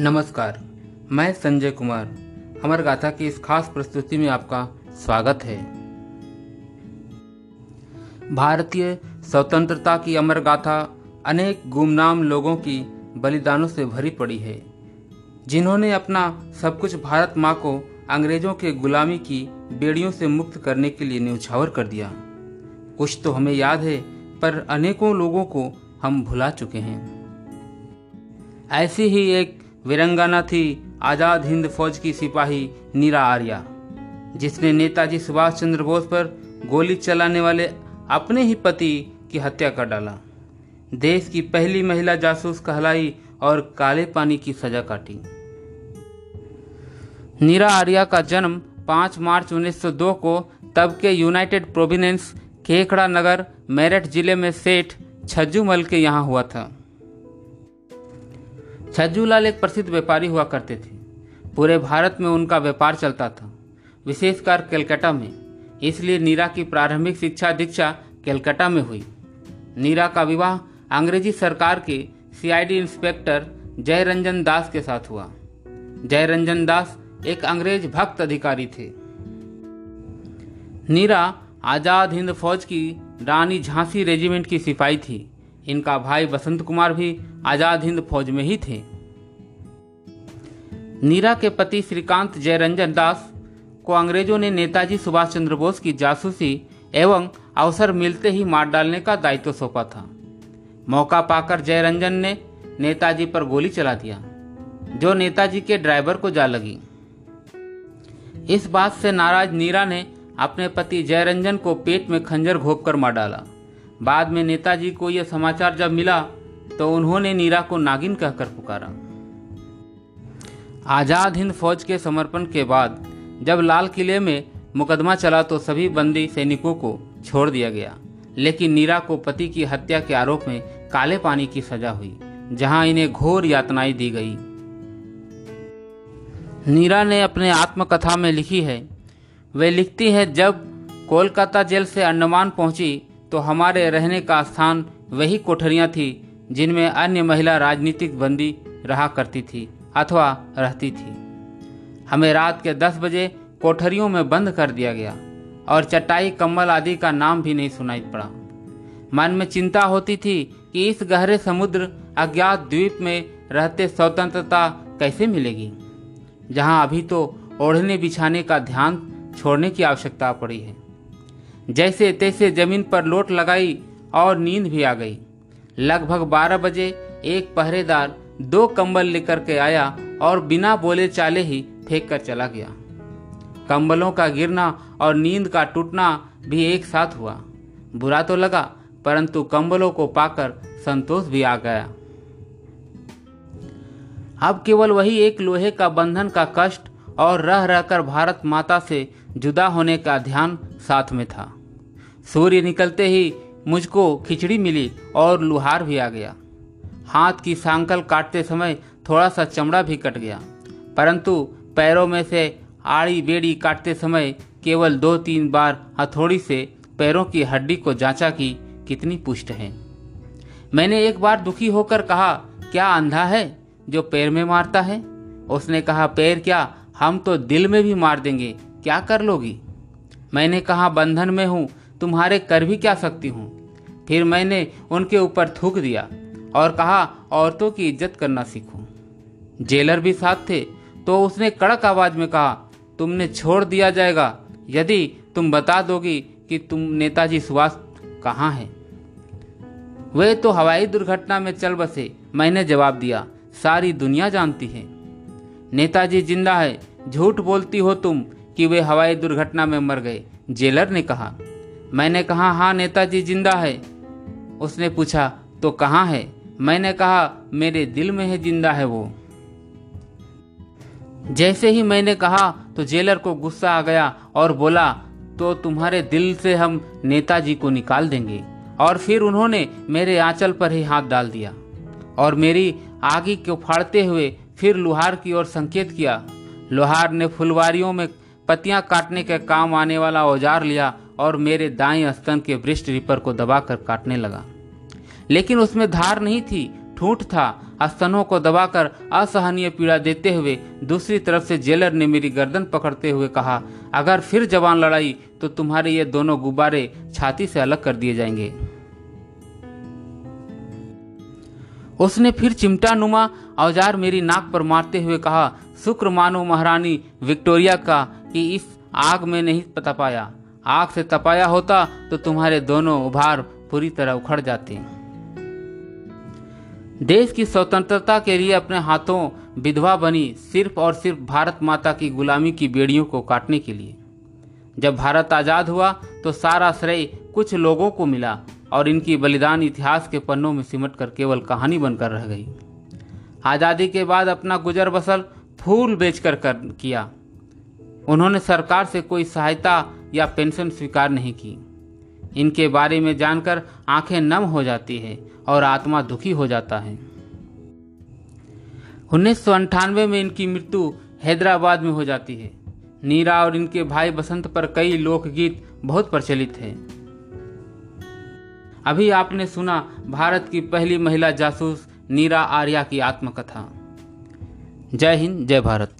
नमस्कार, मैं संजय कुमार। अमर गाथा की इस खास प्रस्तुति में आपका स्वागत है। भारतीय स्वतंत्रता की अमर गाथा अनेक गुमनाम लोगों की बलिदानों से भरी पड़ी है, जिन्होंने अपना सब कुछ भारत माँ को अंग्रेज़ों के गुलामी की बेड़ियों से मुक्त करने के लिए न्यौछावर कर दिया। कुछ तो हमें याद है, पर अनेकों लोगों को हम भुला चुके हैं। ऐसी ही एक वीरंगाना थी आज़ाद हिंद फौज की सिपाही नीरा आर्या, जिसने नेताजी सुभाष चंद्र बोस पर गोली चलाने वाले अपने ही पति की हत्या कर डाला। देश की पहली महिला जासूस कहलाई और काले पानी की सजा काटी। नीरा आर्या का जन्म 5 मार्च 1902 को तब के यूनाइटेड प्रोविनेंस केकड़ा नगर मेरठ ज़िले में सेठ छज्जू मल के यहाँ हुआ था। छज्जूलाल एक प्रसिद्ध व्यापारी हुआ करते थे। पूरे भारत में उनका व्यापार चलता था। विशेषकर कलकत्ता में। इसलिए नीरा की प्रारंभिक शिक्षा दीक्षा कलकत्ता में हुई। नीरा का विवाह अंग्रेज़ी सरकार के सीआईडी इंस्पेक्टर जयरंजन दास के साथ हुआ। जयरंजन दास एक अंग्रेज़ भक्त अधिकारी थे। नीरा आज़ाद हिंद फौज की रानी झांसी रेजिमेंट की सिपाही थी। इनका भाई बसंत कुमार भी आज़ाद हिंद फौज में ही थे। नीरा के पति श्रीकांत जयरंजन दास को अंग्रेज़ों ने नेताजी सुभाष चंद्र बोस की जासूसी एवं अवसर मिलते ही मार डालने का दायित्व सौंपा था। मौका पाकर जयरंजन ने नेताजी पर गोली चला दिया, जो नेताजी के ड्राइवर को जा लगी। इस बात से नाराज़ नीरा ने अपने पति जयरंजन को पेट में खंजर घोपकर मार डाला। बाद में नेताजी को यह समाचार जब मिला तो उन्होंने नीरा को नागिन कहकर पुकारा। आज़ाद हिंद फौज के समर्पण के बाद, जब लाल किले में मुकदमा चला तो सभी बंदी सैनिकों को छोड़ दिया गया। लेकिन नीरा को पति की हत्या के आरोप में काले पानी की सजा हुई, जहाँ इन्हें घोर यातनाएँ दी गई। नीरा ने अपने आत्मकथा में लिखी है, वे लिखती है जब कोलकाता जेल से अंडमान पहुँची तो हमारे रहने का स्थान वही कोठरियाँ थी, जिनमें अन्य महिला राजनीतिक बंदी रहा करती थी, अथवा रहती थी। हमें रात के दस बजे कोठरियों में बंद कर दिया गया, और चटाई, कम्बल आदि का नाम भी नहीं सुनाई पड़ा। मन में चिंता होती थी कि इस गहरे समुद्र अज्ञात द्वीप में रहते स्वतंत्रता कैसे मिलेगी, जहाँ अभी तो ओढ़ने बिछाने का ध्यान छोड़ने की आवश्यकता पड़ी है। जैसे तैसे ज़मीन पर लोट लगाई और नींद भी आ गई। लगभग बारह बजे एक पहरेदार दो कंबल लेकर के आया और बिना बोले चाले ही फेंक कर चला गया। कंबलों का गिरना और नींद का टूटना भी एक साथ हुआ। बुरा तो लगा, परंतु कंबलों को पाकर संतोष भी आ गया। अब केवल वही एक लोहे का बंधन का कष्ट और रह रहकर भारत माता से जुदा होने का ध्यान साथ में था। सूर्य निकलते ही मुझको खिचड़ी मिली और लुहार भी आ गया। हाथ की सांकल काटते समय थोड़ा सा चमड़ा भी कट गया, परंतु पैरों में से आड़ी बेड़ी काटते समय केवल दो तीन बार हथौड़ी से पैरों की हड्डी को जांचा कि कितनी पुष्ट है। मैंने एक बार दुखी होकर कहा, क्या अंधा है जो पैर में मारता है? उसने कहा, पैर क्या हम तो दिल में भी मार देंगे, क्या कर लोगी? मैंने कहा, बंधन में हूँ तुम्हारे कर भी क्या सकती हूँ? फिर मैंने उनके ऊपर थूक दिया और कहा, औरतों की इज़्ज़त करना सीखो। जेलर भी साथ थे तो उसने कड़क आवाज़ में कहा, तुमने छोड़ दिया जाएगा। यदि तुम बता दोगी कि तुम नेताजी सुभाष कहाँ हैं? वे तो हवाई दुर्घटना में चल बसे, मैंने जवाब दिया, सारी दुनिया जानती है। नेताजी ज़िंदा है, झूठ बोलती हो तुम कि वे हवाई दुर्घटना में मर गए। जेलर ने कहा मैंने कहा हाँ नेताजी ज़िंदा है। उसने पूछा तो कहाँ है? मैंने कहा, मेरे दिल में है, ज़िंदा है वो। जैसे ही मैंने कहा तो जेलर को गुस्सा आ गया और बोला तो तुम्हारे दिल से हम नेताजी को निकाल देंगे। और फिर उन्होंने मेरे आंचल पर ही हाथ डाल दिया और मेरी आगे को फाड़ते हुए फिर लोहार की ओर संकेत किया। लोहार ने फुलवारियों में पत्तियाँ काटने के काम आने वाला औज़ार लिया और मेरे दाएँ स्तन के वृष्ट रिपर को दबाकर काटने लगा। लेकिन उसमें धार नहीं थी, ठूठ था। स्तनों को दबाकर असहनीय पीड़ा देते हुए दूसरी तरफ़ से जेलर ने मेरी गर्दन पकड़ते हुए कहा, अगर फिर जवान लड़ाई तो तुम्हारे ये दोनों गुब्बारे छाती से अलग कर दिए जाएँगे। उसने फिर चिमटा नुमा औज़ार मेरी नाक पर मारते हुए कहा शुक्र मानो महारानी विक्टोरिया का कि इस आग में नहीं पता पाया। आग से तपाया होता तो तुम्हारे दोनों उभार पूरी तरह उखड़ जाते। देश की स्वतंत्रता के लिए अपने हाथों विधवा बनी सिर्फ़ और सिर्फ़ भारत माता की गुलामी की बेड़ियों को काटने के लिए। जब भारत आज़ाद हुआ तो सारा श्रेय कुछ लोगों को मिला और इनकी बलिदान इतिहास के पन्नों में सिमट कर केवल कहानी बनकर रह गई। आज़ादी के बाद अपना गुजर बसर फूल बेचकर कर किया। उन्होंने सरकार से कोई सहायता या पेंशन स्वीकार नहीं की। इनके बारे में जानकर आँखें नम हो जाती है और आत्मा दुखी हो जाता है। उन्नीस में इनकी मृत्यु हैदराबाद में हो जाती है। नीरा और इनके भाई बसंत पर कई लोकगीत बहुत प्रचलित हैं। अभी आपने सुना भारत की पहली महिला जासूस नीरा आर्या की आत्मकथा। जय हिंद, जय भारत।